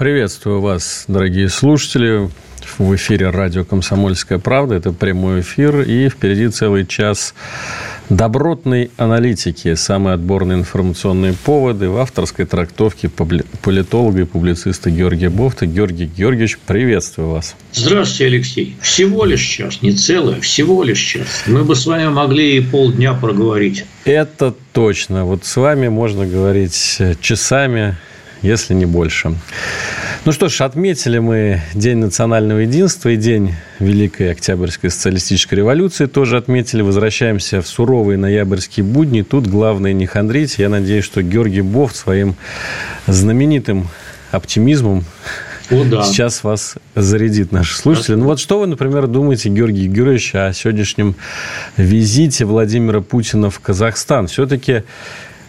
Приветствую вас, дорогие слушатели. В эфире радио «Комсомольская правда». Это прямой эфир. И впереди целый час добротной аналитики. Самые отборные информационные поводы в авторской трактовке политолога и публициста Георгия Бофта. Георгий Георгиевич, приветствую вас. Здравствуйте, Алексей. Всего лишь час, не целое, всего лишь час. Мы бы с вами могли и полдня проговорить. Это точно. Вот с вами можно говорить часами, если не больше. Ну что ж, отметили мы День национального единства и День Великой Октябрьской социалистической революции. Тоже отметили. Возвращаемся в суровые ноябрьские будни. Тут главное не хандрить. Я надеюсь, что Георгий Бофт своим знаменитым оптимизмом о, да. сейчас вас зарядит, наши слушатели. Ну вот что вы, например, думаете, Георгий Георгиевич, о сегодняшнем визите Владимира Путина в Казахстан? Все-таки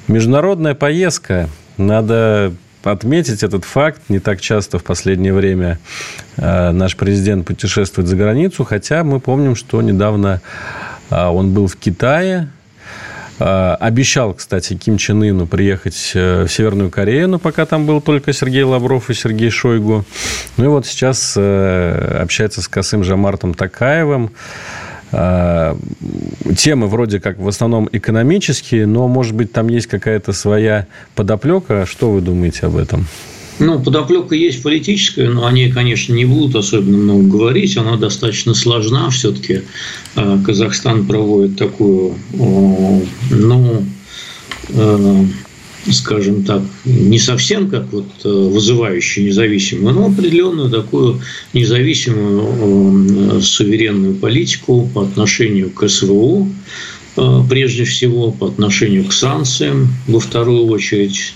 международная поездка. Надо отметить этот факт. Не так часто в последнее время э, наш президент путешествует за границу, хотя мы помним, что недавно э, он был в Китае, э, Обещал, кстати, Ким Чен Ыну приехать в Северную Корею, но пока там был только Сергей Лавров и Сергей Шойгу. Ну и вот сейчас общается с Касым Жамартом Такаевым. Э, темы вроде как в основном экономические, но, может быть, там есть какая-то своя подоплека. Что вы думаете об этом? Ну, подоплека есть политическая, но они, конечно, не будут особенно много говорить. Она достаточно сложна. Все-таки э, Казахстан проводит такую, ну, э, скажем так, не совсем как вот э, вызывающую независимую, но определенную такую независимую э, суверенную политику по отношению к СВО, э, прежде всего по отношению к санкциям во вторую очередь.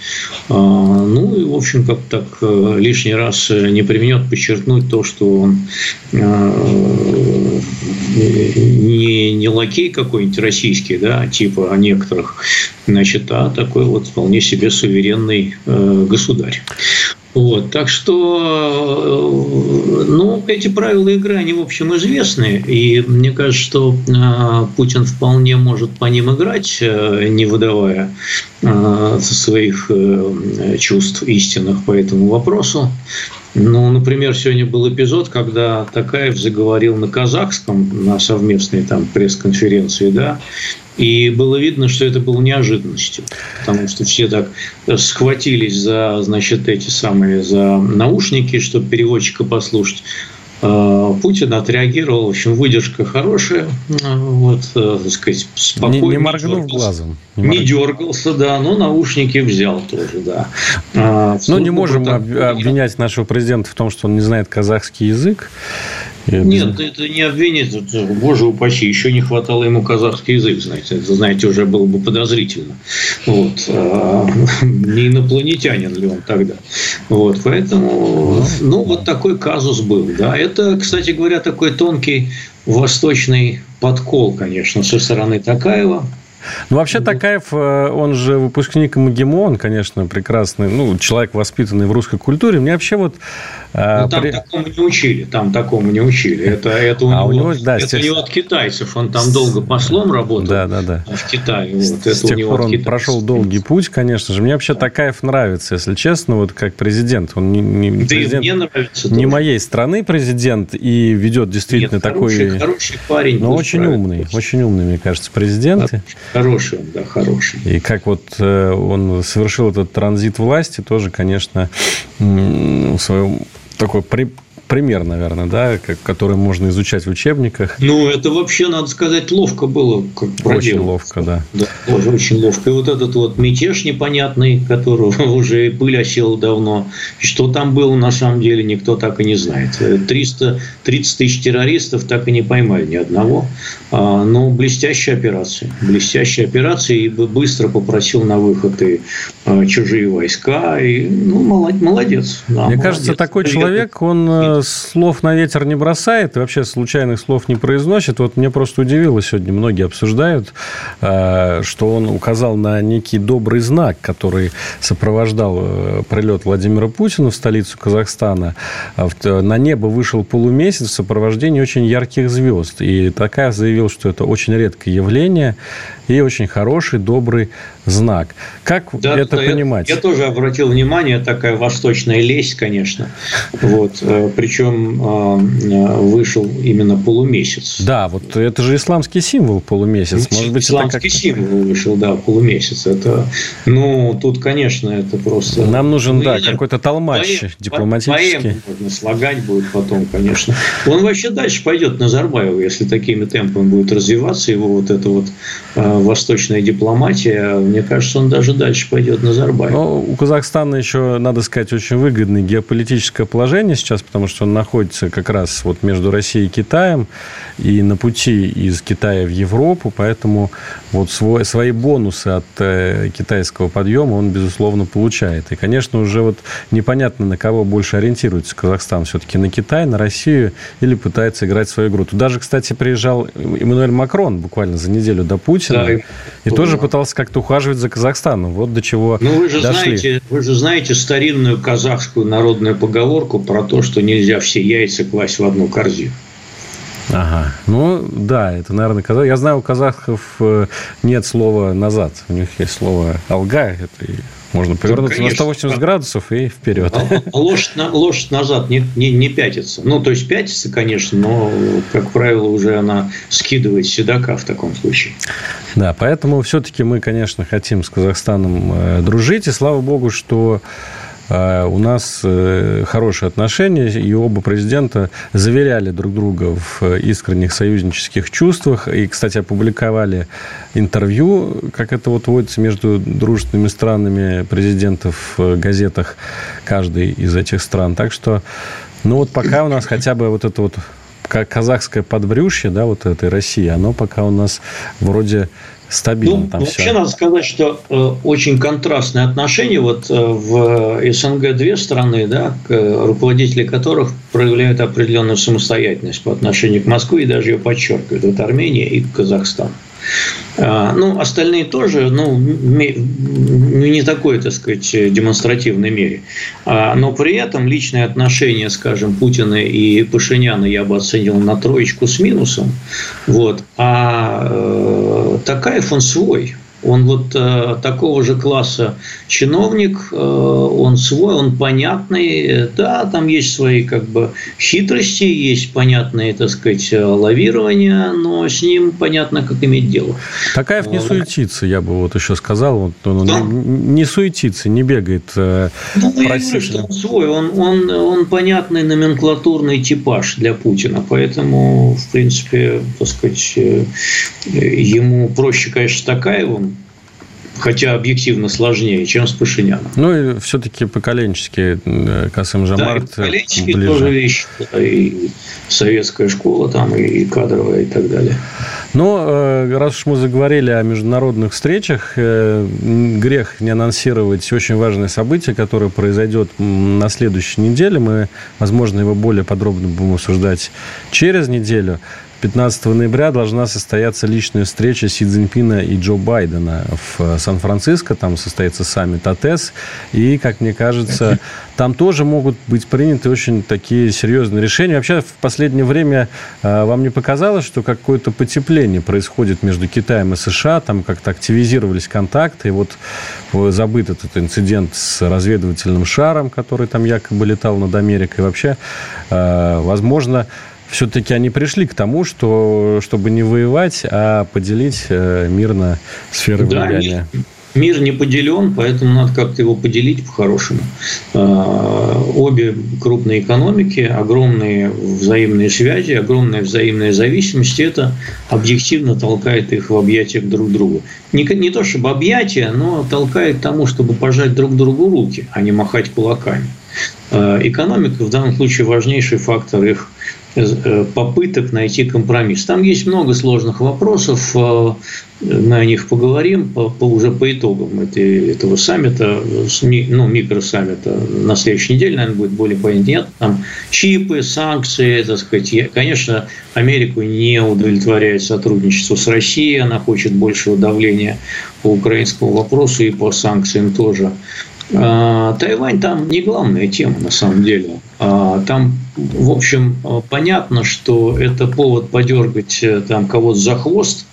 А, ну и, в общем, как так лишний раз не применет подчеркнуть то, что он не, не лакей какой-нибудь российский, да, типа некоторых, значит, а такой вот вполне себе суверенный э, государь. Вот, так что, э, ну, эти правила игры, они, в общем, известны. И мне кажется, что э, Путин вполне может по ним играть, э, не выдавая своих чувств истинных по этому вопросу. Ну, например, сегодня был эпизод, когда Такаев заговорил на казахском на совместной там пресс-конференции, да, и было видно, что это было неожиданностью, потому что все так схватились за, значит, эти самые, за наушники, чтобы переводчика послушать. А, Путин отреагировал, в общем, выдержка хорошая, вот, э, так сказать, спокойно. Не, не моргнув не глазом. Не, не дергался, да, но наушники взял тоже, да. А, ну, не можем обвинять нашего президента в том, что он не знает казахский язык. Нет, это не обвинить, боже упаси, еще не хватало ему казахский язык, знаете, это, знаете, уже было бы подозрительно. Вот. А, не инопланетянин ли он тогда. Вот, поэтому, ну, вот такой казус был, да. Это, кстати говоря, такой тонкий восточный подкол, конечно, со стороны Такаева. Ну, вообще, Такаев, э, он же выпускник МГИМО, конечно, прекрасный, ну, человек, воспитанный в русской культуре. Мне вообще вот... Э, ну, там при... такому не учили, там такому не учили. Это, это, у, а него, у него, да, это у него от китайцев. Он там долго послом работал да, да, да. в Китае. Вот, это С тех пор он прошел долгий путь, конечно же. Мне вообще да. Такаев нравится, если честно, вот как президент. Он не, не, президент, мне нравится не тоже. моей страны президент и ведет действительно Нет, такой... Хороший, хороший парень. Но очень умный, очень умный, мне кажется, президент. Хороший он, да, хороший. И как вот э, он совершил этот транзит власти, тоже, конечно, в своем такой пример, наверное, да, который можно изучать в учебниках. Ну, это вообще, надо сказать, ловко было. Как очень ловко, да. Да, тоже очень ловко. И вот этот вот мятеж непонятный, которого уже пыль осела давно, что там было на самом деле, никто так и не знает. 300, 30 тысяч террористов так и не поймали ни одного. А, но блестящая операция. Блестящая операция, и быстро попросил на выход и а, чужие войска. И, ну, молодец. Да, Мне молодец. кажется, такой человек, он э, слов на ветер не бросает и вообще случайных слов не произносит. Вот мне просто удивило сегодня, многие обсуждают, э, что он указал на некий добрый знак, который сопровождал э, прилет Владимира Путина в столицу Казахстана. А на небо вышел полумесяц в сопровождении очень ярких звезд. И такая заявил, что это очень редкое явление и очень хороший, добрый знак. Как да, это да, понимать? Я, я тоже обратил внимание, такая восточная лесть, конечно. Вот, э, причем э, вышел именно полумесяц. Да, вот это же исламский символ полумесяц. Может быть, исламский это как... символ вышел, да, полумесяц. Это, ну, тут, конечно, это просто... Нам нужен, ну, да, какой-то толмач поэм, дипломатический. Поэм можно слагать будет потом, конечно. Он вообще дальше пойдет Назарбаеву, если такими темпами будет развиваться его вот это вот э, восточная дипломатия, мне кажется, он даже дальше пойдет на Назарбаев. Но у Казахстана еще, надо сказать, очень выгодное геополитическое положение сейчас, потому что он находится как раз вот между Россией и Китаем и на пути из Китая в Европу, поэтому вот свой, свои бонусы от э, китайского подъема он, безусловно, получает. И, конечно, уже вот непонятно, на кого больше ориентируется Казахстан. Все-таки на Китай, на Россию или пытается играть свою игру. Туда же, кстати, приезжал Эммануэль Макрон буквально за неделю до Путина. Да, и тоже пытался как-то ухаживать за Казахстаном. Вот до чего Ну, вы же, дошли. знаете, вы же знаете старинную казахскую народную поговорку про то, что нельзя все яйца класть в одну корзину. Ага. Ну, да, это, наверное, казах. Я знаю, у казахов э, нет слова «назад». У них есть слово «алга». Это можно повернуться ну, на 180 градусов и вперед. А, а лошадь, лошадь назад не, не, не пятится. Ну, то есть пятится, конечно, но, как правило, уже она скидывает седока в таком случае. Да, поэтому все-таки мы, конечно, хотим с Казахстаном э, дружить. И слава богу, что у нас э, хорошие отношения, и оба президента заверяли друг друга в искренних союзнических чувствах. И, кстати, опубликовали интервью, как это вот водится между дружественными странами президентов в газетах каждой из этих стран. Так что, ну вот пока у нас хотя бы вот это вот казахское подбрюшье, да, вот этой России, оно пока у нас вроде стабильно ну, там вообще все. надо сказать, что э, очень контрастные отношения вот э, в СНГ две страны, да, к, э, руководители которых проявляют определенную самостоятельность по отношению к Москве и даже ее подчеркивают. Это Армения и Казахстан. А, ну, остальные тоже, ну, не такой, так сказать, демонстративной мере. А, но при этом личные отношения, скажем, Путина и Пашиняна я бы оценил на троечку с минусом. Вот. А э, Такаев он свой. Он вот э, такого же класса чиновник, э, он свой, он понятный. Да, там есть свои как бы хитрости, есть понятные, так сказать, лавирования, но с ним понятно, как иметь дело. Такаев не суетится, я бы вот еще сказал. Вот он да? не суетится, не бегает. Э, ну, я говорю, что он свой, он, он, он понятный номенклатурный типаж для Путина, поэтому, в принципе, так сказать, э, ему проще, конечно, Такаевым, хотя объективно сложнее, чем с Пашиняном. Ну и все-таки поколенчески э, Касым Жамарт да, поколенчески ближе. тоже вещь, и советская школа там, и кадровая, и так далее. Но э, раз уж мы заговорили о международных встречах, э, грех не анонсировать очень важное событие, которое произойдет на следующей неделе. Мы, возможно, его более подробно будем обсуждать через неделю. 15 ноября должна состояться личная встреча Си Цзиньпина и Джо Байдена в э, Сан-Франциско. Там состоится саммит АТЭС. И, как мне кажется, там тоже могут быть приняты очень такие серьезные решения. Вообще, в последнее время э, вам не показалось, что какое-то потепление происходит между Китаем и США? Там как-то активизировались контакты. И вот э, забыт этот инцидент с разведывательным шаром, который там якобы летал над Америкой. Вообще, возможно, все-таки они пришли к тому, что, чтобы не воевать, а поделить э, мирно сферы да, влияния. Мир не поделен, поэтому надо как-то его поделить по-хорошему. А, обе крупные экономики, огромные взаимные связи, огромная взаимная зависимость, это объективно толкает их в объятиях друг друга. Не, не то чтобы объятия, но толкает к тому, чтобы пожать друг другу руки, а не махать кулаками. А, экономика в данном случае важнейший фактор их э, попыток найти компромисс. Там есть много сложных вопросов, мы о них поговорим по, по, уже по итогам этой, этого саммита, ну, микросаммита на следующей неделе, наверное, будет более понятно. Там чипы, санкции, так сказать. Конечно, Америку не удовлетворяет сотрудничество с Россией, она хочет большего давления по украинскому вопросу и по санкциям тоже. А, Тайвань там не главная тема на самом деле. А, там, в общем, понятно, что это повод подергать э, там кого-то за хвост,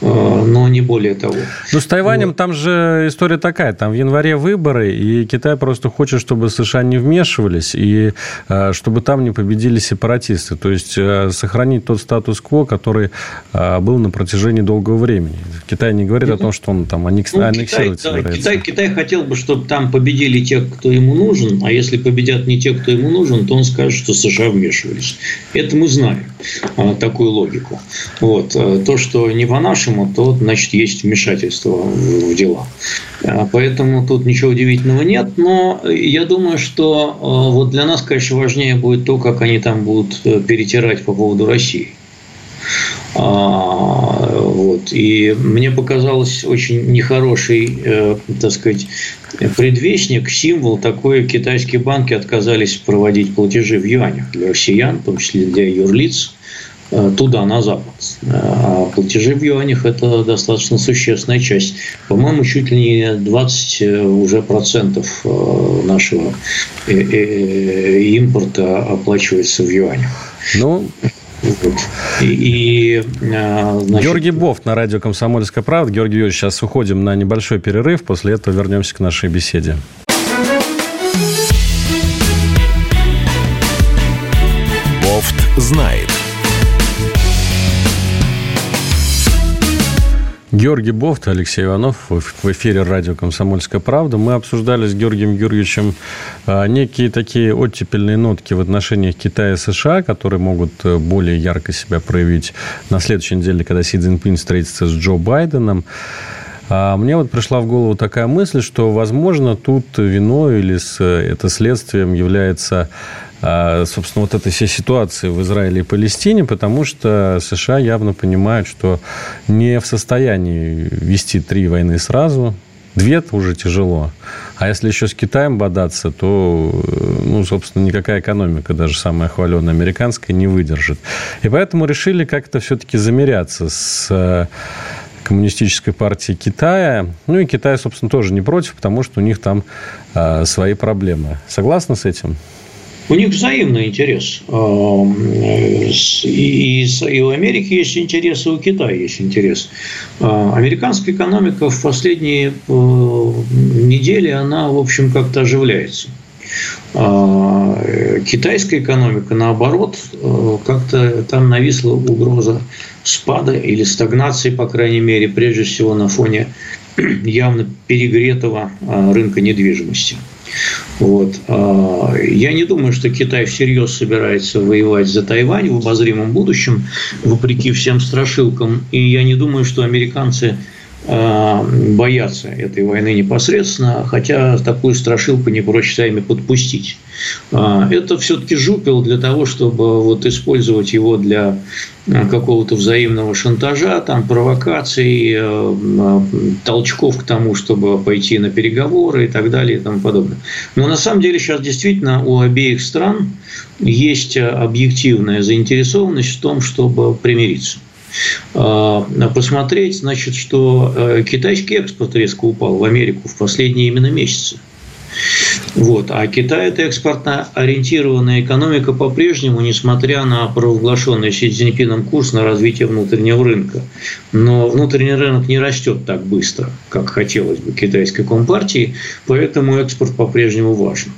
э, но не более того. Ну, с Тайванем вот. там же история такая. Там в январе выборы, и Китай просто хочет, чтобы США не вмешивались, и э, чтобы там не победили сепаратисты. То есть сохранить тот статус-кво, который был на протяжении долгого времени. Китай не говорит ну, о том, что он там аннексировать ну, Китай, да, Китай, Китай хотел бы, чтобы там победили те, кто ему нужен, а если победят не те, кто ему нужен, то он скажет, что США вмешивались. Это мы знаем, а, такую логику. Вот. А, то, что не по-нашему, то, значит, есть вмешательство в дела. А, поэтому тут ничего удивительного нет, но я думаю, что вот для нас, конечно, важнее будет то, как они там будут э, перетирать по поводу России. Вот. И мне показалось очень нехороший, э, так сказать, предвестник, символ такой, китайские банки отказались проводить платежи в юанях для россиян, в том числе для юрлиц, э, туда, на Запад. А платежи в юанях – это достаточно существенная часть. По-моему, чуть ли не 20 э, уже процентов нашего импорта оплачивается в юанях. Ну. И, а, значит... Георгий Бофт на радио «Комсомольская правда». Георгий Юрьевич, сейчас уходим на небольшой перерыв. После этого вернемся к нашей беседе. Бофт знает. Георгий Бофт, Алексей Иванов в эфире радио «Комсомольская правда». Мы обсуждали с Георгием Юрьевичем а, некие такие оттепельные нотки в отношениях Китая и США, которые могут э, более ярко себя проявить на следующей неделе, когда Си Цзиньпин встретится с Джо Байденом. А мне вот пришла в голову такая мысль, что, возможно, тут виной или с, э, это следствием является собственно, вот этой всей ситуации в Израиле и Палестине, потому что США явно понимают, что не в состоянии вести три войны сразу, две уже тяжело. А если еще с Китаем бодаться, то, ну, собственно, никакая экономика, даже самая хваленая американская, не выдержит. И поэтому решили как-то все-таки замеряться с э, коммунистической партией Китая. Ну и Китай, собственно, тоже не против, потому что у них там э, свои проблемы. Согласны с этим? У них взаимный интерес. И, и у Америки есть интерес, и у Китая есть интерес. А, американская экономика в последние э, недели, она, в общем, как-то оживляется. А, китайская экономика, наоборот, э, как-то там нависла угроза спада или стагнации, по крайней мере, прежде всего на фоне явно перегретого а, рынка недвижимости. Вот. А, я не думаю, что Китай всерьез собирается воевать за Тайвань в обозримом будущем, вопреки всем страшилкам. И я не думаю, что американцы боятся этой войны непосредственно, хотя такую страшилку не проще сами подпустить. А, это все-таки жупел для того, чтобы вот использовать его для а, какого-то взаимного шантажа, там, провокаций, толчков к тому, чтобы пойти на переговоры и так далее и тому подобное. Но на самом деле сейчас действительно у обеих стран есть объективная заинтересованность в том, чтобы примириться. А, посмотреть, значит, что э, китайский экспорт резко упал в Америку в последние именно месяцы. Вот. А Китай – это экспортно ориентированная экономика по-прежнему, несмотря на провозглашенный Си Цзиньпином курс на развитие внутреннего рынка. Но внутренний рынок не растет так быстро, как хотелось бы китайской компартии, поэтому экспорт по-прежнему важен.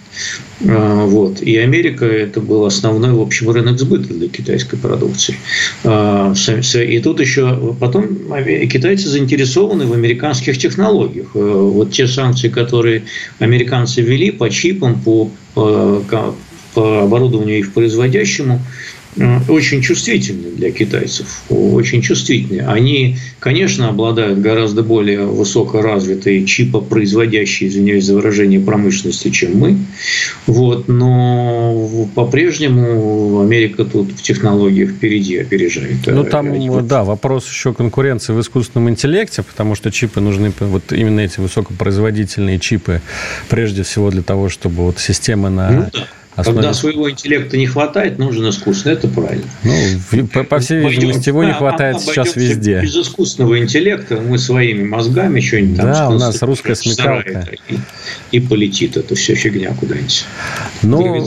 А, вот. И Америка – это был основной, в общем, рынок сбыта для китайской продукции. А, и тут еще потом китайцы заинтересованы в американских технологиях. Э, вот те санкции, которые американцы ввели по чипам, по, по, по оборудованию их производящему, очень чувствительны для китайцев, очень чувствительны. Они, конечно, обладают гораздо более высокоразвитой чипопроизводящей, извиняюсь за выражение, промышленности, чем мы. Вот, но по-прежнему Америка тут в технологиях впереди опережает. Ну, там, да, вопрос еще конкуренции в искусственном интеллекте, потому что чипы нужны, вот именно эти высокопроизводительные чипы, прежде всего для того, чтобы вот система на... Ну, да Основе... Когда своего интеллекта не хватает, нужен искусственный. Это правильно. Ну, по, по всей видимости, его не хватает а, сейчас везде. Без искусственного интеллекта мы своими мозгами что-нибудь там... Да, у нас русская смекалка. И, и полетит. Это все фигня куда-нибудь. Ну,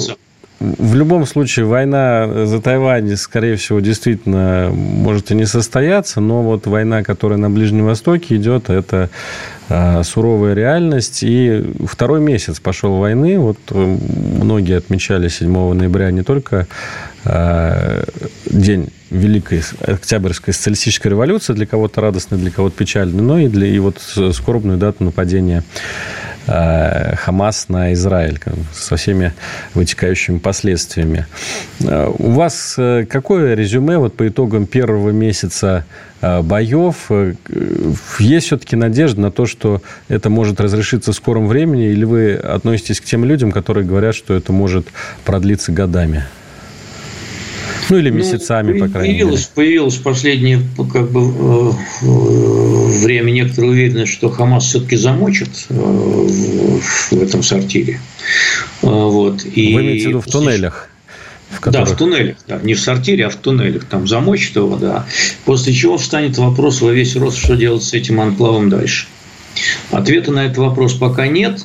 в любом случае, война за Тайвань, скорее всего, действительно может и не состояться, но вот война, которая на Ближнем Востоке идет, это а, суровая реальность. И второй месяц пошел войны. Вот э, многие отмечали 7 ноября не только а, день Великой Октябрьской социалистической революции, для кого-то радостный, для кого-то печальный, но и, для, и вот скорбную дату нападения Э, Хамас на Израиль со всеми вытекающими последствиями. Э, у вас э, какое резюме вот по итогам первого месяца боев? Есть все-таки надежда на то, что это может разрешиться в скором времени, или вы относитесь к тем людям, которые говорят, что это может продлиться годами? Ну, или ну, месяцами, ну, по крайней появилось, мере. Появилось последнее как бы, э, время некоторая уверенность, что Хамас все-таки замочит э, в, этом сортире. Э, вот. И Вы имеете в виду в туннелях? В которых... Да, в туннелях. Да. Не в сортире, а в туннелях. Там замочит его, да. После чего встанет вопрос во весь рост, что делать с этим анклавом дальше. Ответа на этот вопрос пока нет.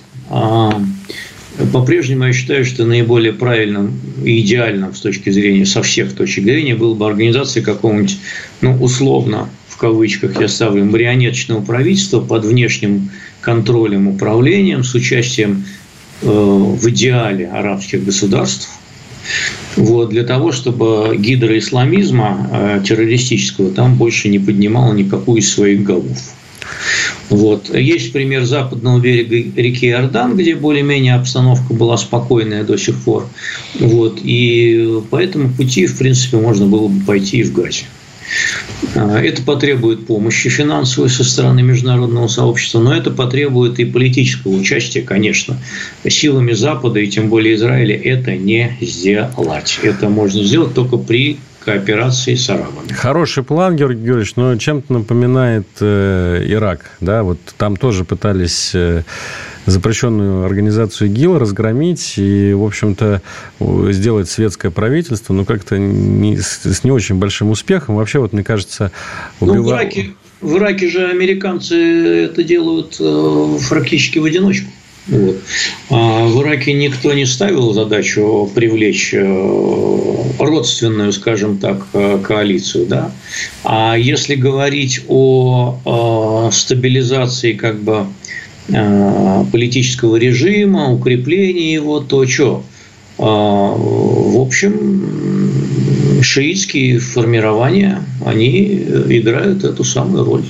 По-прежнему я считаю, что наиболее правильным и идеальным с точки зрения, со всех точек зрения, было бы организация какого-нибудь, ну, условно, в кавычках я ставлю, марионеточного правительства под внешним контролем, управлением с участием э, в идеале арабских государств, вот, для того, чтобы гидра исламизма э, террористического там больше не поднимала никакую из своих голов. Вот. Есть пример западного берега реки Иордан, где более-менее обстановка была спокойная до сих пор. Вот. И по этому пути, в принципе, можно было бы пойти и в Газе. А, это потребует помощи финансовой со стороны международного сообщества, но это потребует и политического участия, конечно. Силами Запада и тем более Израиля это не сделать. Это можно сделать только при кооперации с арабами. Хороший план, Георгий Георгиевич, но чем-то напоминает э, Ирак. Да? Вот там тоже пытались э, запрещенную организацию ИГИЛ разгромить и, в общем-то, сделать светское правительство, но как-то не, с не очень большим успехом. Вообще, вот мне кажется, убива... ну, в, Ираке, в Ираке же американцы это делают э, практически в одиночку. Вот. А в Ираке никто не ставил задачу привлечь э, родственную, скажем так, э, коалицию. Да? А если говорить о стабилизации как бы э, политического режима, укреплении его, то что? В общем, шиитские формирования, они играют эту самую роль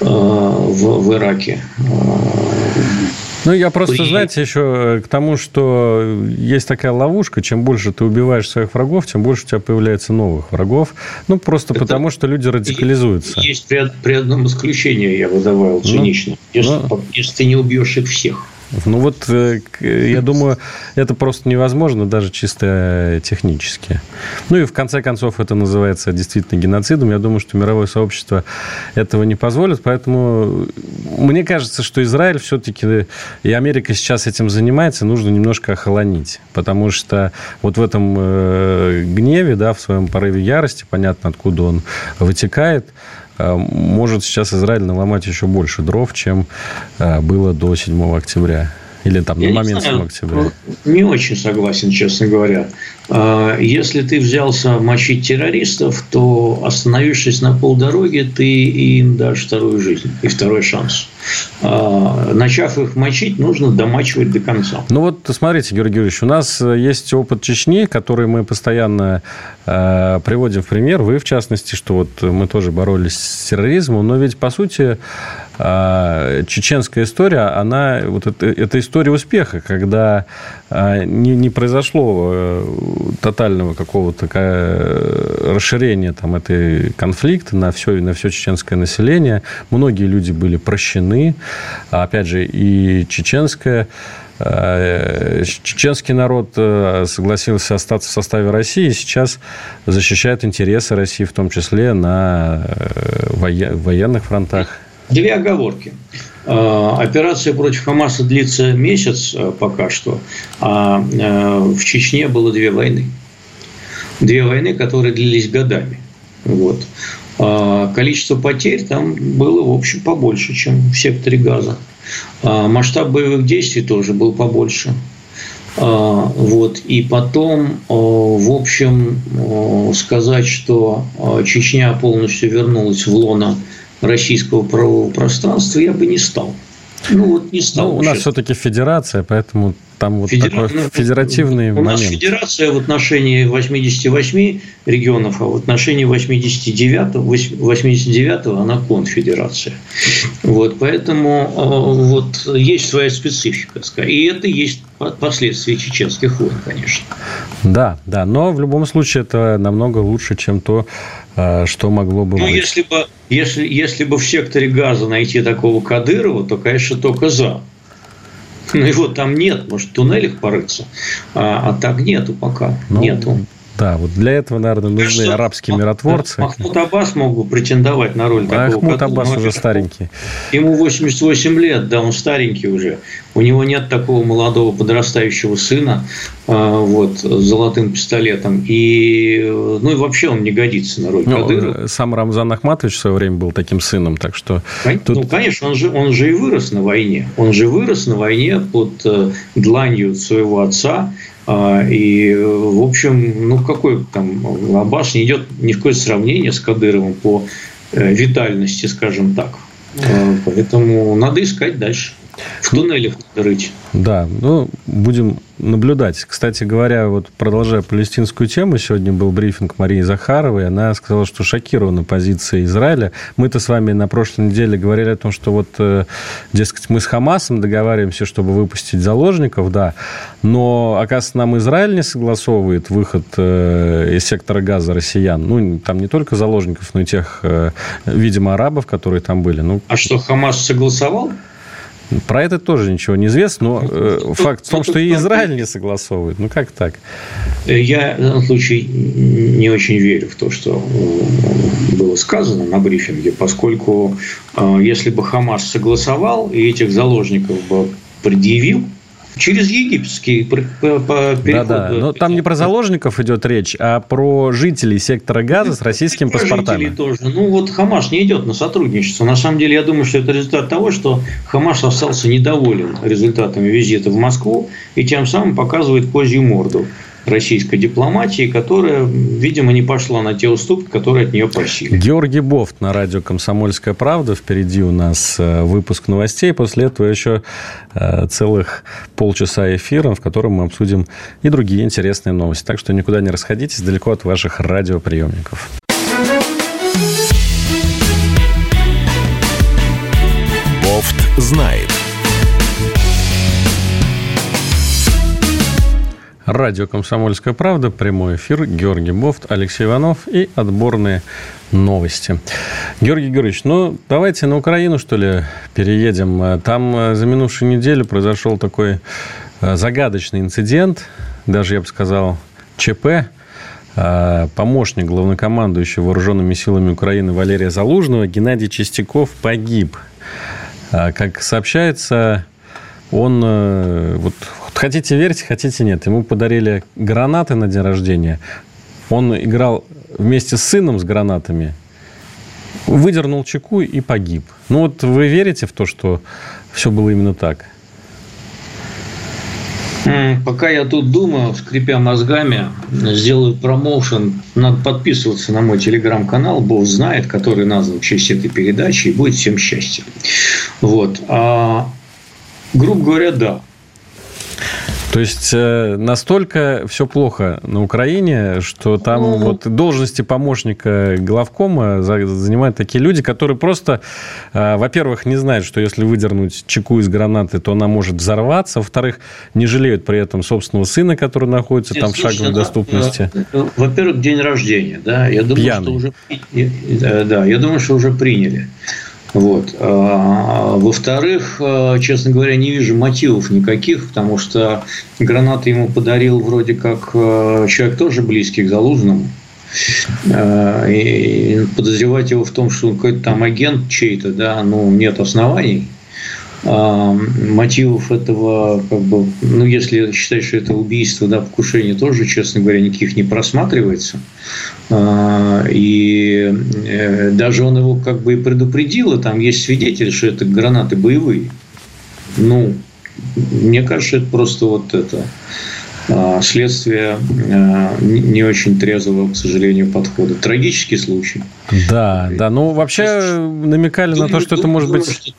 в, в Ираке. Ну, я просто, при... знаете, еще э, к тому, что есть такая ловушка, чем больше ты убиваешь своих врагов, тем больше у тебя появляется новых врагов. Ну, просто Это... потому, что люди радикализуются. Есть при, при одном исключении, я выдавал ну, цинично. Ну, если, ну... если ты не убьешь их всех. Ну вот, э, я думаю, это просто невозможно, даже чисто технически. Ну и в конце концов это называется действительно геноцидом. Я думаю, что мировое сообщество этого не позволит. Поэтому мне кажется, что Израиль все-таки и Америка сейчас этим занимается, нужно немножко охолонить. Потому что вот в этом э, гневе, да, в своем порыве ярости, понятно, откуда он вытекает, Э, может сейчас Израиль наломать еще больше дров, чем э, было до 7 октября. Или там Я на момент знаю, 7 октября? Не очень согласен, честно говоря. А, если ты взялся мочить террористов, то остановившись на полдороги, ты им дашь вторую жизнь и второй шанс. А, начав их мочить, нужно домачивать до конца. Ну вот, смотрите, Георгий Георгиевич, у нас есть опыт Чечни, который мы постоянно э, приводим в пример. Вы, в частности, что вот мы тоже боролись с терроризмом, но ведь, по сути, э, чеченская история, она, вот это, это история успеха, когда не, не произошло э, тотального какого-то расширения там, этой конфликта на все, на все чеченское население. Многие люди были прощены. Опять же, и чеченское Э, чеченский народ э, согласился остаться в составе России и сейчас защищает интересы России, в том числе на э, военных фронтах. Две оговорки. Операция против Хамаса длится месяц пока что, а в Чечне было две войны. Две войны, которые длились годами. Вот. Количество потерь там было, в общем, побольше, чем в секторе Газа. А, масштаб боевых действий тоже был побольше. А, вот. И потом, а, в общем, сказать, что Чечня полностью вернулась в лоно российского правового пространства, я бы не стал. Ну, вот не стал. Ну, у нас все-таки федерация, поэтому там вот Федера... такой ну, федеративный у момент. У нас федерация в отношении 88 регионов, а в отношении 89, 89 она конфедерация. Вот, поэтому э, вот есть своя специфика. И это есть последствия чеченских войн, конечно. Да, да, но в любом случае это намного лучше, чем то, э, что могло бы ну, быть. Если бы, если, если бы в секторе газа найти такого Кадырова, то, конечно, только за. Ну его там нет, может, в туннелях порыться. А, а так нету пока. Ну, нету. Да, вот для этого, наверное, нужны Кажется, арабские миротворцы. Махмуд Аббас мог бы претендовать на роль такого. Махмуд Аббас уже старенький. Ему 88 лет, да, он старенький уже. У него нет такого молодого подрастающего сына а, вот, с золотым пистолетом. И, ну, и вообще он не годится на роль ну, Кадырова. Сам Рамзан Ахматович в свое время был таким сыном, так что... Тут... Ну, конечно, он же, он же и вырос на войне. Он же вырос на войне под э, дланью своего отца и, в общем, ну какой там Аббас не идет ни в какое сравнение с Кадыровым по э, витальности, скажем так. А, поэтому надо искать дальше. В туннелях рыть. Да, ну, будем наблюдать. Кстати говоря, вот продолжая палестинскую тему, сегодня был брифинг Марии Захаровой, она сказала, что шокирована позицией Израиля. Мы-то с вами на прошлой неделе говорили о том, что вот, э, дескать, мы с Хамасом договариваемся, чтобы выпустить заложников, да, но, оказывается, нам Израиль не согласовывает выход э, из сектора газа россиян. Ну, там не только заложников, но и тех, э, видимо, арабов, которые там были. Ну, а что, Хамас согласовал? Про это тоже ничего не известно, но э, факт в том, что и Израиль не согласовывает. Ну, как так? Я в данном случае не очень верю в то, что э, было сказано на брифинге, поскольку э, если бы Хамас согласовал и этих заложников бы предъявил, Через египетский переход. Да, да. Но там не про заложников идет речь, а про жителей сектора газа с российскими про паспортами. тоже. Ну, вот Хамаш не идет на сотрудничество. На самом деле, я думаю, что это результат того, что Хамаш остался недоволен результатами визита в Москву и тем самым показывает козью морду российской дипломатии, которая, видимо, не пошла на те уступки, которые от нее просили. Георгий Бофт на радио «Комсомольская правда». Впереди у нас э, выпуск новостей. После этого еще э, целых полчаса эфира, в котором мы обсудим и другие интересные новости. Так что никуда не расходитесь далеко от ваших радиоприемников. Бофт знает. Радио «Комсомольская правда», прямой эфир, Георгий Бофт, Алексей Иванов и отборные новости. Георгий Георгиевич, ну, давайте на Украину, что ли, переедем. Там э, за минувшую неделю произошел такой э, загадочный инцидент, даже, я бы сказал, ЧП. Э, помощник главнокомандующего вооруженными силами Украины Валерия Залужного Геннадий Чистяков погиб. Как сообщается, он вот хотите верьте, хотите нет. Ему подарили гранаты на день рождения. Он играл вместе с сыном с гранатами, выдернул чеку и погиб. Ну вот вы верите в то, что все было именно так? Пока я тут думаю, скрипя мозгами, сделаю промоушен. Надо подписываться на мой телеграм-канал. Бог знает, который назван в честь этой передачи. И будет всем счастье. Вот. А, грубо говоря, да. То есть э, настолько все плохо на Украине, что там ну, вот должности помощника главкома занимают такие люди, которые просто, э, во-первых, не знают, что если выдернуть чеку из гранаты, то она может взорваться, во-вторых, не жалеют при этом собственного сына, который находится Нет, там в шаговой доступности. Во-первых, день рождения, да, я думаю, Пьяный. что уже, да, я думаю, что уже приняли. Вот. А, во-вторых, а, честно говоря, не вижу мотивов никаких, потому что гранаты ему подарил вроде как а, человек тоже близкий к Залужному. И подозревать его в том, что он какой-то там агент чей-то, да, ну, нет оснований мотивов этого, как бы, ну, если считать, что это убийство, да, покушение тоже, честно говоря, никаких не просматривается. А, и э, даже он его как бы и предупредил, и там есть свидетели, что это гранаты боевые. Ну, мне кажется, это просто вот это а, следствие а, не очень трезвого, к сожалению, подхода. Трагический случай. Да, да. Ну, вообще намекали думаю, на то, что думаю, это может быть...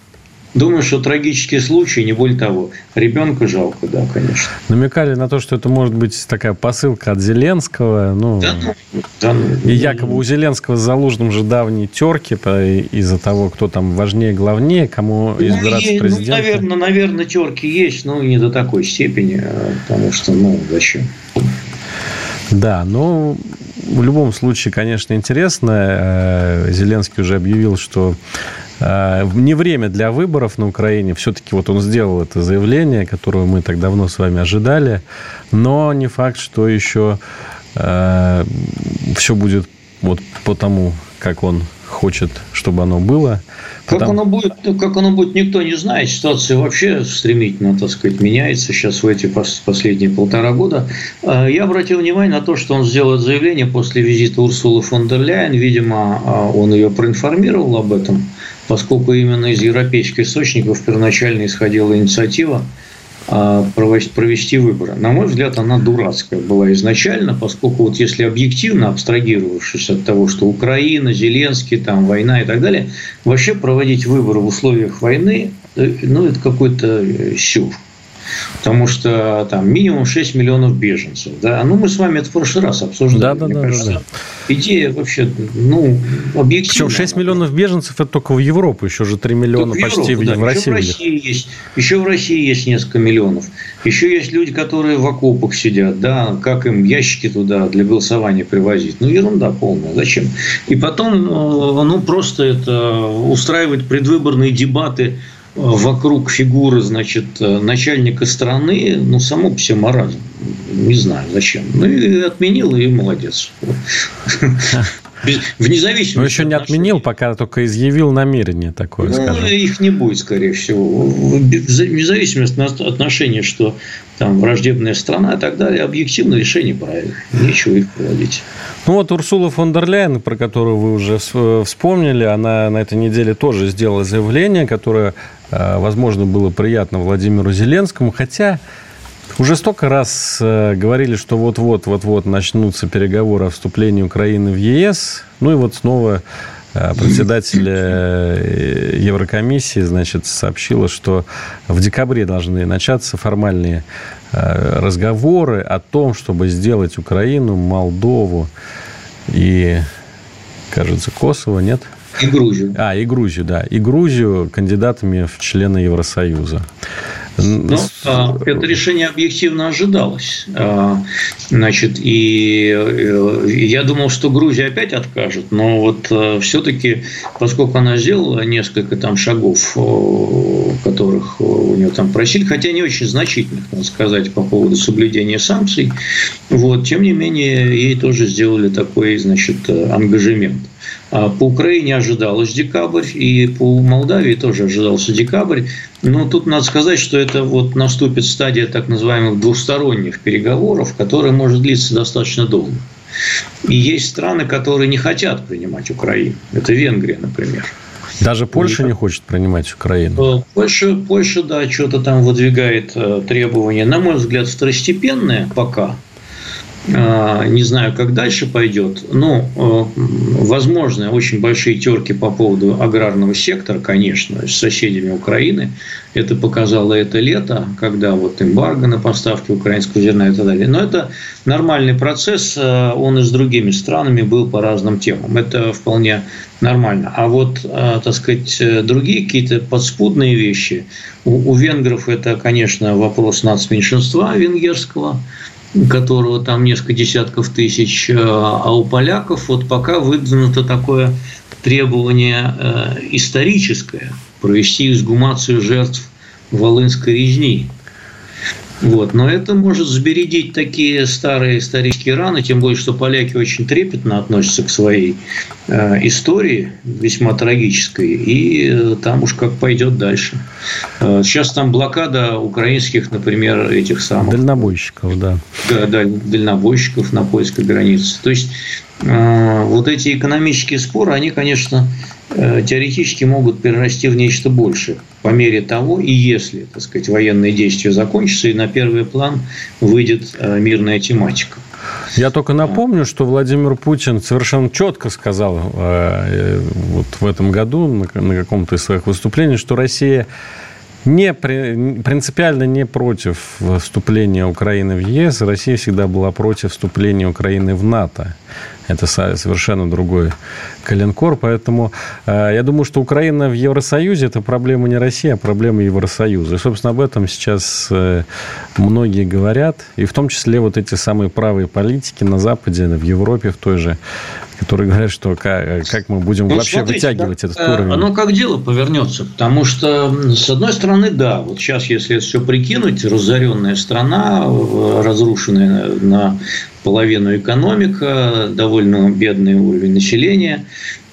Думаю, что трагический случай, не более того. Ребенка жалко, да, конечно. Намекали на то, что это может быть такая посылка от Зеленского. Ну, да, ну, да, ну, и якобы у Зеленского с Залужным же давние терки из-за того, кто там важнее, главнее, кому ну, избираться ну, президентом. Ну, наверное, наверное, терки есть, но не до такой степени, а, потому что, ну, зачем? Да, ну, в любом случае, конечно, интересно. Э, Зеленский уже объявил, что не время для выборов на Украине. Все-таки вот он сделал это заявление, которое мы так давно с вами ожидали. Но не факт, что еще э, все будет вот по тому, как он хочет, чтобы оно было. Как Потому... оно будет, как оно будет, никто не знает. Ситуация вообще стремительно, так сказать, меняется сейчас в эти последние полтора года. А, я обратил внимание на то, что он сделал заявление после визита Урсулы фон дер Ляйен. Видимо, а, он ее проинформировал об этом, поскольку именно из европейских источников первоначально исходила инициатива а, провести выборы. На мой взгляд, она дурацкая была изначально, поскольку вот если объективно, абстрагировавшись от того, что Украина, Зеленский, там война и так далее, вообще проводить выборы в условиях войны, э, ну, это какой-то э, сюр. Потому что там минимум 6 миллионов беженцев. Да? Ну, мы с вами это в прошлый раз обсуждали. Да, да, да, кажется, да, да. Идея вообще, ну, объективно. Причем 6 миллионов беженцев это только в Европу, еще же 3 миллиона только почти в, Европу, в, да. в России. Еще в России, есть, еще в России есть несколько миллионов. Еще есть люди, которые в окопах сидят, да, как им ящики туда для голосования привозить. Ну, ерунда полная. Зачем? И потом, э, ну, просто это устраивать предвыборные дебаты вокруг фигуры, значит, начальника страны, ну, само по себе маразм. Не знаю, зачем. Ну, и отменил, и молодец. Вне зависимости. Но еще не отменил, пока только изъявил намерение такое, ну, скажем. их не будет, скорее всего. Вне зависимости от отношения, что там враждебная страна и так далее, объективно решение правильное. Нечего их проводить. Ну вот Урсула фон дер Ляйен, про которую вы уже вспомнили, она на этой неделе тоже сделала заявление, которое Э, возможно, было приятно Владимиру Зеленскому, хотя уже столько раз э, говорили, что вот-вот, вот-вот начнутся переговоры о вступлении Украины в ЕС. Ну и вот снова э, председатель Еврокомиссии, значит, сообщила, что в декабре должны начаться формальные разговоры о том, чтобы сделать Украину, Молдову и, кажется, Косово, нет? И Грузию. А, и Грузию, да. И Грузию кандидатами в члены Евросоюза. Ну, а, это решение объективно ожидалось. А, значит, и э, я думал, что Грузия опять откажет, но вот э, все-таки, поскольку она сделала несколько там шагов, которых у нее там просили, хотя не очень значительных, надо сказать, по поводу соблюдения санкций, вот, тем не менее, ей тоже сделали такой, значит, ангажемент. А по Украине ожидалось декабрь, и по Молдавии тоже ожидался декабрь. Но тут надо сказать, что это вот наступит стадия так называемых двусторонних переговоров, которая может длиться достаточно долго. И есть страны, которые не хотят принимать Украину. Это Венгрия, например. Даже Польша не хочет принимать Украину. Э, Польша, Польша да, что-то там выдвигает э, требования, на мой взгляд, второстепенные пока. А, не знаю, как дальше пойдет. Но, э, возможно, очень большие терки по поводу аграрного сектора, конечно, с соседями Украины. Это показало это лето, когда вот эмбарго на поставки украинского зерна и так далее. Но это нормальный процесс, э, он и с другими странами был по разным темам. Это вполне нормально. А вот, э, так сказать, другие какие-то подспудные вещи, у, у венгров это, конечно, вопрос нацменьшинства венгерского, которого там несколько десятков тысяч, э, а у поляков вот пока выдвинуто такое требование э, историческое – провести эксгумацию жертв Волынской резни – вот. Но это может сбередить такие старые исторические раны, тем более, что поляки очень трепетно относятся к своей э, истории, весьма трагической, и э, там уж как пойдет дальше. Э, сейчас там блокада украинских, например, этих самых... Дальнобойщиков, да. Да, да дальнобойщиков на польской границе. То есть, э, вот эти экономические споры, они, конечно, теоретически могут перерасти в нечто большее по мере того, и если, так сказать, военные действия закончатся, и на первый план выйдет э, мирная тематика. Я только напомню, что Владимир Путин совершенно четко сказал э, вот в этом году на каком-то из своих выступлений, что Россия не принципиально не против вступления Украины в ЕС. Россия всегда была против вступления Украины в НАТО. Это совершенно другой коленкор. Поэтому э, я думаю, что Украина в Евросоюзе – это проблема не России, а проблема Евросоюза. И, собственно, об этом сейчас э, многие говорят. И в том числе вот эти самые правые политики на Западе, в Европе в той же, которые говорят, что как, как мы будем ну, вообще смотрите, вытягивать да, этот э, уровень. Оно как дело повернется. Потому что, с одной стороны, да, вот сейчас, если все прикинуть, разоренная страна, разрушенная на половину экономика, довольно бедный уровень населения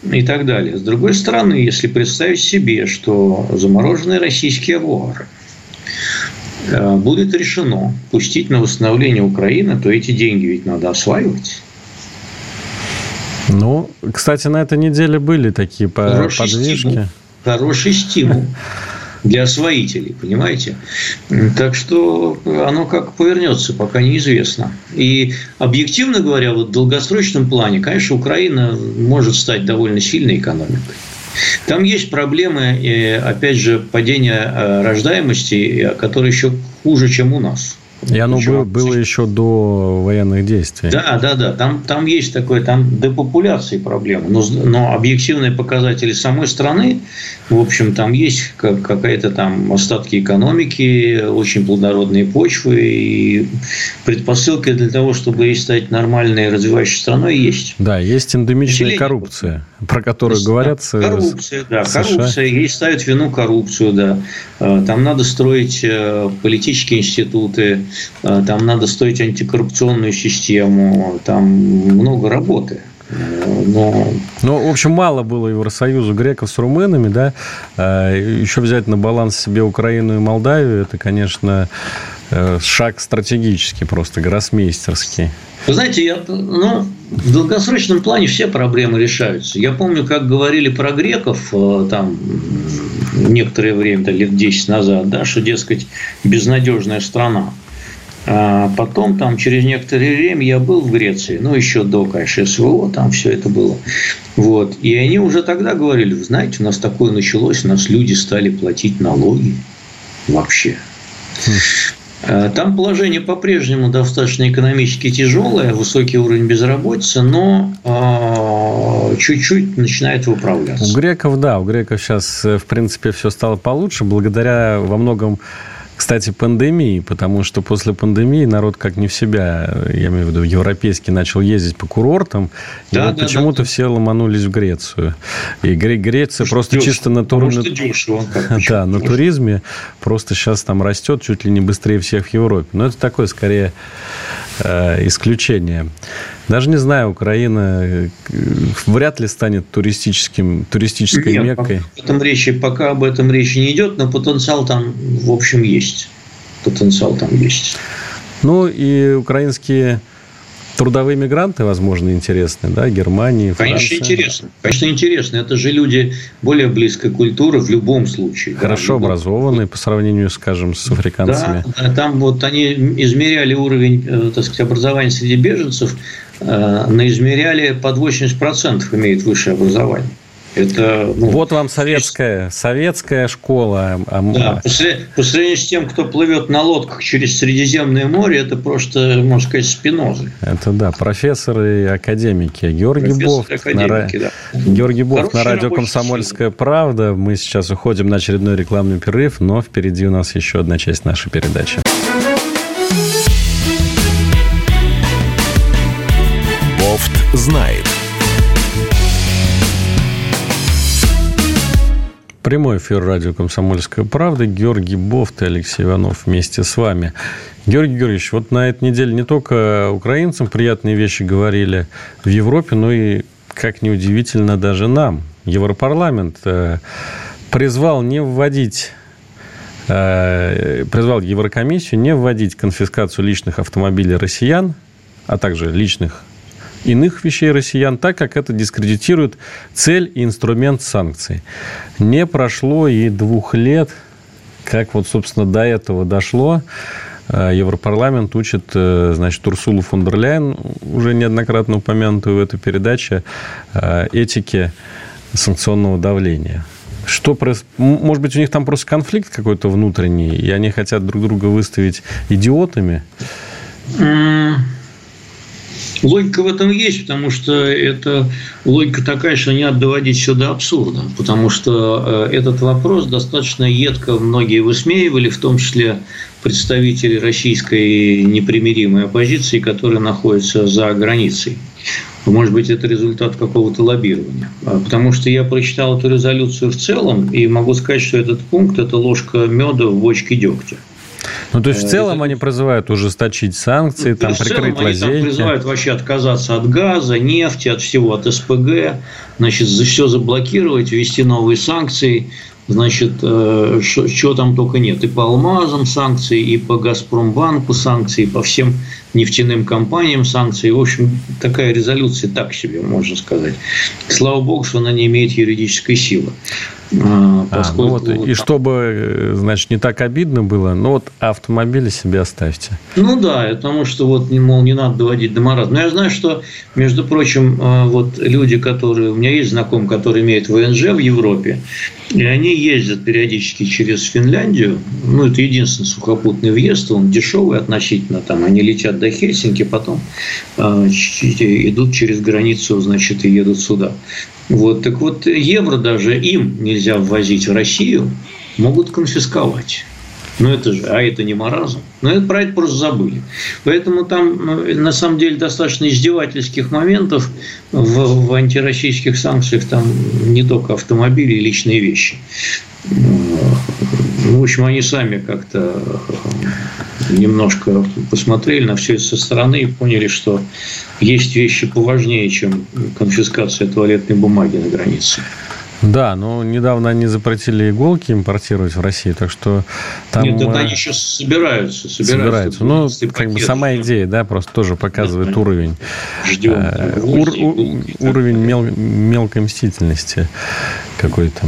и так далее. С другой стороны, если представить себе, что замороженные российские воры э, будет решено пустить на восстановление Украины, то эти деньги ведь надо осваивать. Ну, кстати, на этой неделе были такие Хороший подвижки. Стимул. Хороший стимул для освоителей, понимаете? Так что оно как повернется, пока неизвестно. И объективно говоря, вот в долгосрочном плане, конечно, Украина может стать довольно сильной экономикой. Там есть проблемы, опять же, падения э, рождаемости, которые еще хуже, чем у нас. И оно было, было еще до военных действий. Да, да, да. Там, там есть такое, там депопуляции проблемы. Но, но объективные показатели самой страны, в общем, там есть какая-то там остатки экономики, очень плодородные почвы и предпосылки для того, чтобы стать нормальной развивающей страной, есть. Да, есть эндемичная Население. коррупция, про которую есть, говорят. Коррупция, да, США. коррупция. Ей ставят вину коррупцию, да. Э, там надо строить э, политические институты, там надо строить антикоррупционную систему, там много работы. Э, но... Ну, в общем, мало было Евросоюзу греков с румынами, да. Э, Еще взять на баланс себе Украину и Молдавию, это, конечно, шаг стратегический, просто гроссмейстерский. Вы знаете, я, ну, в долгосрочном плане все проблемы решаются. Я помню, как говорили про греков там некоторое время, лет 10 назад, да, что, дескать, безнадежная страна. А потом, там, через некоторое время я был в Греции, ну, еще до, конечно, СВО, там все это было. Вот. И они уже тогда говорили, вы знаете, у нас такое началось, у нас люди стали платить налоги вообще. А там положение по-прежнему достаточно экономически тяжелое, высокий уровень безработицы, но э, чуть-чуть начинает выправляться. У греков, да, у греков сейчас, э, в принципе, все стало получше, благодаря во многом кстати, пандемии, потому что после пандемии народ как не в себя, я имею в виду, европейский, начал ездить по курортам, и да, вот да, почему-то да, все ломанулись в Грецию. И Греция Потому просто дешево. чисто на, тур... дешево, да, на туризме просто сейчас там растет чуть ли не быстрее всех в Европе. Но это такое, скорее, э, исключение. Даже не знаю, Украина э, вряд ли станет туристическим, туристической Нет, меккой. Об этом речи, пока об этом речи не идет, но потенциал там, в общем, есть. Потенциал там есть. Ну и украинские трудовые мигранты, возможно, интересны, да, Германии, Франция. Конечно, интересно. Конечно, интересно. Это же люди более близкой культуры в любом случае. Хорошо да, образованные по сравнению, скажем, с африканцами. Да, там вот они измеряли уровень, э, так сказать, образования среди беженцев, э, наизмеряли под 80% имеют высшее образование. Это, ну, вот вам советская, советская школа. А да, по, сравнению с тем, кто плывет на лодках через Средиземное море, это просто, можно сказать, спинозы. Это да, профессоры и академики. Георгий Бофт, академики, на, да. Георгий Бофт на радио «Комсомольская правда». Мы сейчас уходим на очередной рекламный перерыв, но впереди у нас еще одна часть нашей передачи. Бофт знает. Прямой эфир радио «Комсомольская правда». Георгий Бофт и Алексей Иванов вместе с вами. Георгий Георгиевич, вот на этой неделе не только украинцам приятные вещи говорили в Европе, но и, как неудивительно, даже нам. Европарламент э, призвал не вводить э, призвал Еврокомиссию не вводить конфискацию личных автомобилей россиян, а также личных иных вещей россиян, так как это дискредитирует цель и инструмент санкций. Не прошло и двух лет, как вот, собственно, до этого дошло. Э, Европарламент учит, э, значит, Урсулу фон дер Ляйен, уже неоднократно упомянутую в этой передаче, э, этике санкционного давления. Что, может быть, у них там просто конфликт какой-то внутренний, и они хотят друг друга выставить идиотами? Логика в этом есть, потому что это логика такая, что не надо доводить все абсурда. Потому что э, этот вопрос достаточно едко многие высмеивали, в том числе представители российской непримиримой оппозиции, которые находятся за границей. Может быть, это результат какого-то лоббирования. А, потому что я прочитал эту резолюцию в целом и могу сказать, что этот пункт – это ложка меда в бочке дегтя. Ну, то есть, в э, целом это... они призывают ужесточить санкции, ну, там, прикрыть целом лазейки. Они там призывают вообще отказаться от газа, нефти, от всего, от СПГ, значит, все заблокировать, ввести новые санкции, значит, э, что там только нет. И по алмазам санкции, и по Газпромбанку санкции, и по всем нефтяным компаниям санкции. В общем, такая резолюция так себе, можно сказать. Слава богу, что она не имеет юридической силы. А, поскольку... а, ну вот, и чтобы, э, значит, не так обидно было, ну вот автомобили себе оставьте. Ну да, потому что вот, мол, не надо доводить до маразма. Но я знаю, что, между прочим, э, вот люди, которые... У меня есть знакомые, которые имеют ВНЖ в Европе, и они ездят периодически через Финляндию. Ну, это единственный сухопутный въезд, он дешевый относительно. Там они летят до Хельсинки, потом э, идут через границу, значит, и едут сюда. Вот, так вот, евро даже им нельзя ввозить в Россию, могут конфисковать. Ну, это же, а это не маразм. Но это про это просто забыли. Поэтому там, ну, на самом деле, достаточно издевательских моментов в, в антироссийских санкциях. Там не только автомобили и личные вещи. Ну, в общем, они сами как-то немножко посмотрели на все это со стороны и поняли, что есть вещи поважнее, чем конфискация туалетной бумаги на границе. Да, но недавно они запретили иголки импортировать в Россию, так что там... Нет, это они сейчас собираются. Собираются. собираются. Ну, как бы сама идея, да, просто тоже показывает да, уровень. Ждем. Э, ур, уровень мел, мелкой мстительности какой-то.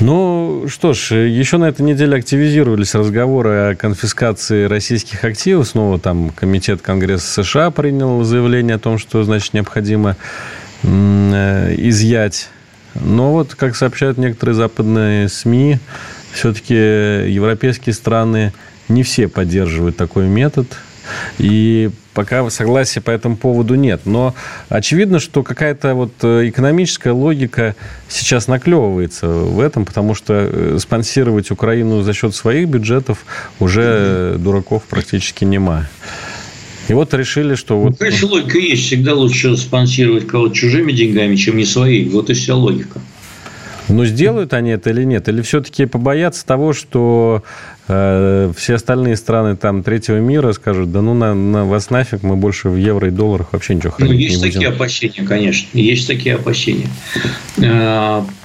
Ну, что ж, еще на этой неделе активизировались разговоры о конфискации российских активов. Снова там Комитет Конгресса США принял заявление о том, что, значит, необходимо э, изъять но вот, как сообщают некоторые западные СМИ, все-таки европейские страны не все поддерживают такой метод. И пока согласия по этому поводу нет. Но очевидно, что какая-то вот э, экономическая логика сейчас наклевывается в этом, потому что э, спонсировать Украину за счет своих бюджетов уже дураков практически нема. И вот решили, что вот... Ну, конечно, логика есть. Всегда лучше спонсировать кого-то чужими деньгами, чем не свои. Вот и вся логика. Но сделают они это или нет? Или все-таки побоятся того, что э, все остальные страны там третьего мира скажут, да ну на, на вас нафиг, мы больше в евро и долларах вообще ничего хранить ну, есть не будем. такие опасения, конечно. Есть такие опасения.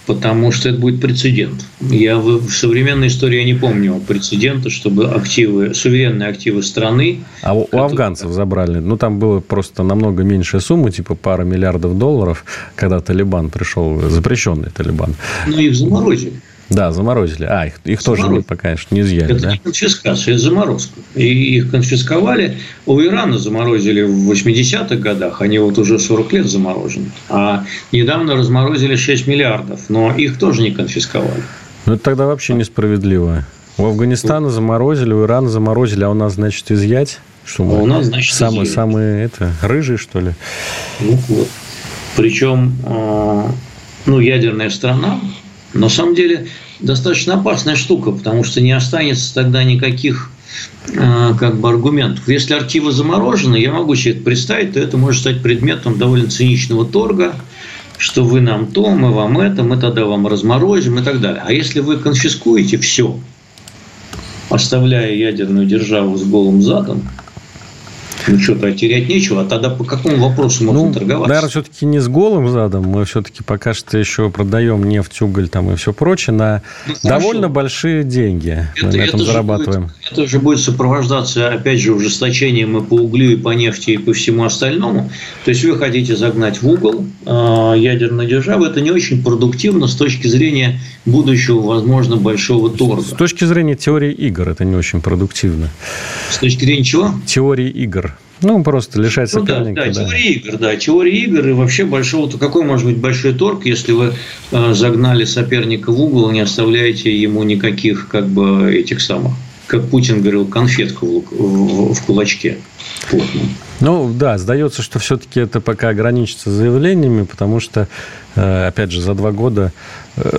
Потому что это будет прецедент. Я в, в современной истории я не помню прецедента, чтобы активы, суверенные активы страны... А у, которые... у афганцев забрали, ну, там было просто намного меньшая сумма, типа пара миллиардов долларов, когда Талибан пришел, запрещенный Талибан. Ну, их заморозили. Да, заморозили. А, их, их тоже не, пока, конечно, не изъяли, это да? Конфискация, это заморозка. И их конфисковали. У Ирана заморозили в 80-х годах, они вот уже 40 лет заморожены. А недавно разморозили 6 миллиардов, но их тоже не конфисковали. Ну, это тогда вообще несправедливо. У Афганистана заморозили, у Ирана заморозили, а у нас, значит, изъять? Что мы? А у нас, значит, самые, изъять. самые, это, рыжие, что ли? Ну, вот. Причем, э, ну, ядерная страна, на самом деле достаточно опасная штука, потому что не останется тогда никаких э, как бы аргументов. Если архивы заморожены, я могу себе это представить, то это может стать предметом довольно циничного торга, что вы нам то, мы вам это, мы тогда вам разморозим и так далее. А если вы конфискуете все, оставляя ядерную державу с голым задом, что-то терять нечего. А тогда по какому вопросу можно ну, торговаться? Наверное, все-таки не с голым задом. Мы все-таки пока что еще продаем нефть, уголь там и все прочее на ну, довольно большие деньги. Это, мы на этом это зарабатываем. Будет, это же будет сопровождаться, опять же, ужесточением и по углю, и по нефти, и по всему остальному. То есть вы хотите загнать в угол э, ядерную державу. Это не очень продуктивно с точки зрения будущего, возможно, большого торга. С точки зрения теории игр это не очень продуктивно. С точки зрения чего? Теории игр. Ну, просто лишать соперника. Ну, да, да, да, теория игр, да. Теория игр и вообще большого... Какой может быть большой торг, если вы э, загнали соперника в угол, не оставляете ему никаких, как бы, этих самых, как Путин говорил, конфетку в, в, в кулачке. Ну, да, сдается, что все-таки это пока ограничится заявлениями, потому что, э, опять же, за два года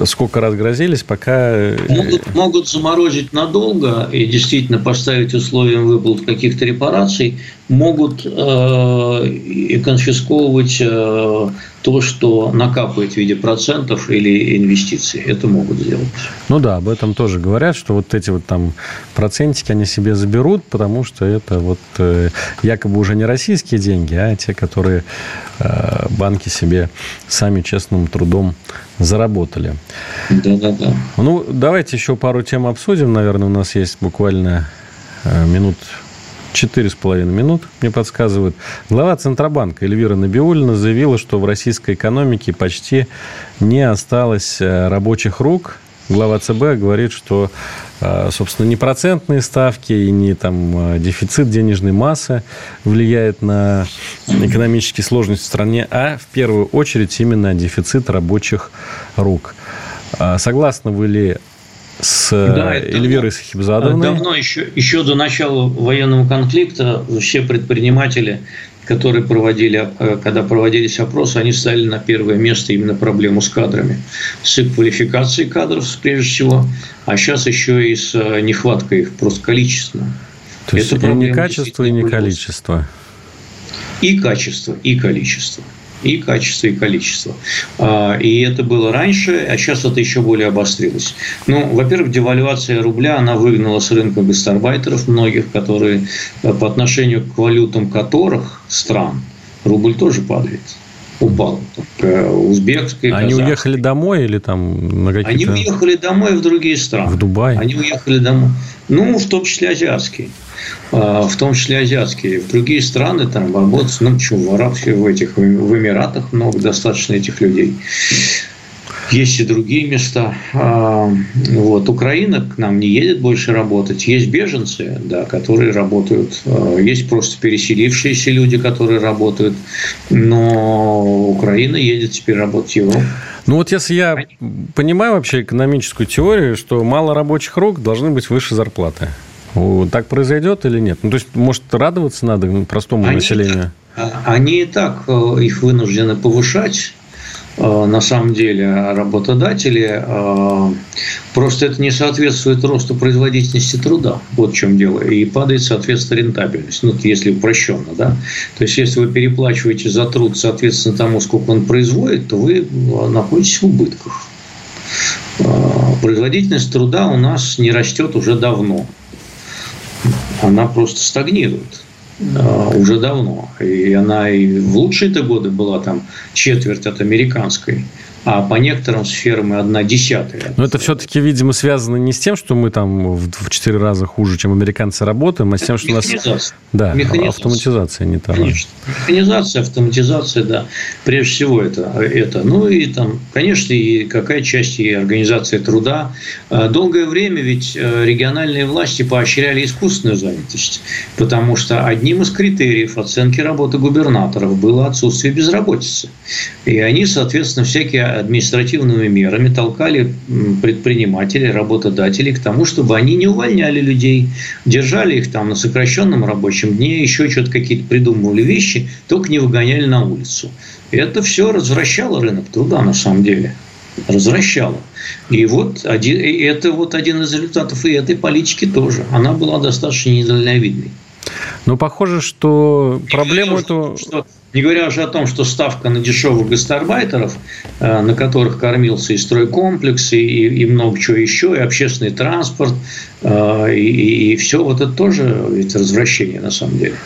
сколько раз грозились, пока... Э, могут, могут заморозить надолго и действительно поставить условием выплат каких-то репараций, могут э, и конфисковывать э, то, что накапывает в виде процентов или инвестиций. Это могут сделать. Ну да, об этом тоже говорят, что вот эти вот там процентики они себе заберут, потому что это вот э, якобы уже не российские деньги, а те, которые э, банки себе сами честным трудом заработали. Да, да, да. Ну, давайте еще пару тем обсудим. Наверное, у нас есть буквально э, минут четыре с половиной минут, мне подсказывают. Глава Центробанка Эльвира Набиулина заявила, что в российской экономике почти не осталось э, рабочих рук, глава ЦБ говорит, что, э, собственно, не процентные ставки и не там, э, дефицит денежной массы влияет на экономические сложности в стране, а в первую очередь именно дефицит рабочих рук. А согласны вы ли с да, Эльвирой Сахибзадовной? Давно, еще, еще до начала военного конфликта все предприниматели которые проводили, э, когда проводились опросы, они ставили на первое место именно проблему с кадрами. С квалификацией кадров, прежде всего, а сейчас еще и с э, нехваткой их, просто количественно. То есть Это и не качество, и не количество. И качество, и количество и качество, и количество. А, и это было раньше, а сейчас это еще более обострилось. Ну, во-первых, девальвация рубля, она выгнала с рынка гастарбайтеров многих, которые э, по отношению к валютам которых стран рубль тоже падает упал. Узбекской, Они казахской. уехали домой или там на какие-то... Они уехали домой в другие страны. В Дубай? Они уехали домой. Ну, в том числе азиатские. А, в том числе азиатские. В другие страны там работают, ну, почему, в Арабских, в этих, в Эмиратах много достаточно этих людей. Есть и другие места. А, вот. Украина к нам не едет больше работать. Есть беженцы, да, которые работают. А, есть просто переселившиеся люди, которые работают. Но Украина едет теперь работать в Европу. Ну вот если я понимаю вообще экономическую теорию, что мало рабочих рук должны быть выше зарплаты. Так произойдет или нет? Ну, то есть, может, радоваться надо простому они населению? Так, они и так э, их вынуждены повышать. Э, на самом деле работодатели э, просто это не соответствует росту производительности труда. Вот в чем дело. И падает, соответственно, рентабельность. Ну, если упрощенно, да. То есть, если вы переплачиваете за труд, соответственно, тому, сколько он производит, то вы находитесь в убытках. Производительность труда у нас не растет уже давно она просто стагнирует э, уже давно. И она и в лучшие-то годы была там четверть от американской. А по некоторым сферам и одна десятая. Но это все-таки, видимо, связано не с тем, что мы там в четыре раза хуже, чем американцы работаем, а с тем, что у нас... Да, автоматизация не та. Конечно. Механизация, автоматизация, да. Прежде всего это, это. Ну и там, конечно, и какая часть и организация труда. А, долгое время ведь э, региональные власти поощряли искусственную занятость, потому что одним из критериев оценки работы губернаторов было отсутствие безработицы. И они, соответственно, всякие административными мерами толкали предпринимателей, работодателей к тому, чтобы они не увольняли людей, держали их там на сокращенном рабочем дне, еще что-то какие-то придумывали вещи, только не выгоняли на улицу. И это все развращало рынок труда на самом деле. Развращало. И вот один, это вот один из результатов и этой политики тоже. Она была достаточно недальновидной. Но похоже, что проблему эту... Что не говоря уже о том, что ставка на дешевых гастарбайтеров, э, на которых кормился и стройкомплекс, и, и много чего еще, и общественный транспорт, э, и, и все, вот это тоже ведь развращение на самом деле.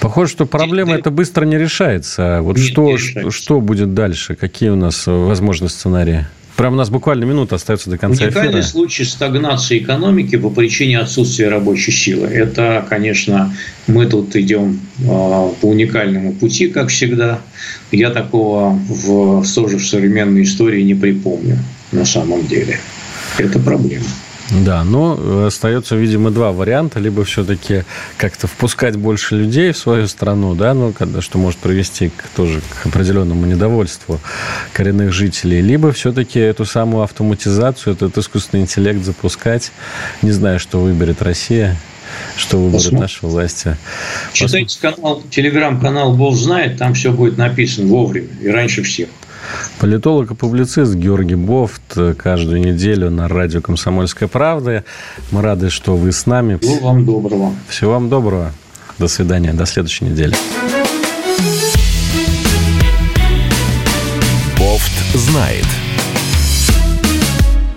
Похоже, что проблема эта быстро не решается. Вот Нет, что, решается. что будет дальше? Какие у нас возможны сценарии? Прям у нас буквально минута остается до конца Уникальный эфира. случай стагнации экономики по причине отсутствия рабочей силы. Это, конечно, мы тут идем а, по уникальному пути, как всегда. Я такого в, тоже в современной истории не припомню на самом деле. Это проблема. Да, но остается, видимо, два варианта. Либо все-таки как-то впускать больше людей в свою страну, да, ну, когда, что может привести к, тоже к определенному недовольству коренных жителей, либо все-таки эту самую автоматизацию, этот искусственный интеллект запускать. Не знаю, что выберет Россия что выберут Посмотрим. наши власти. Читайте канал, телеграм-канал Бог знает, там все будет написано вовремя и раньше всех. Политолог и публицист Георгий Бофт каждую неделю на радио «Комсомольская правда». Мы рады, что вы с нами. Всего вам доброго. Всего вам доброго. До свидания. До следующей недели.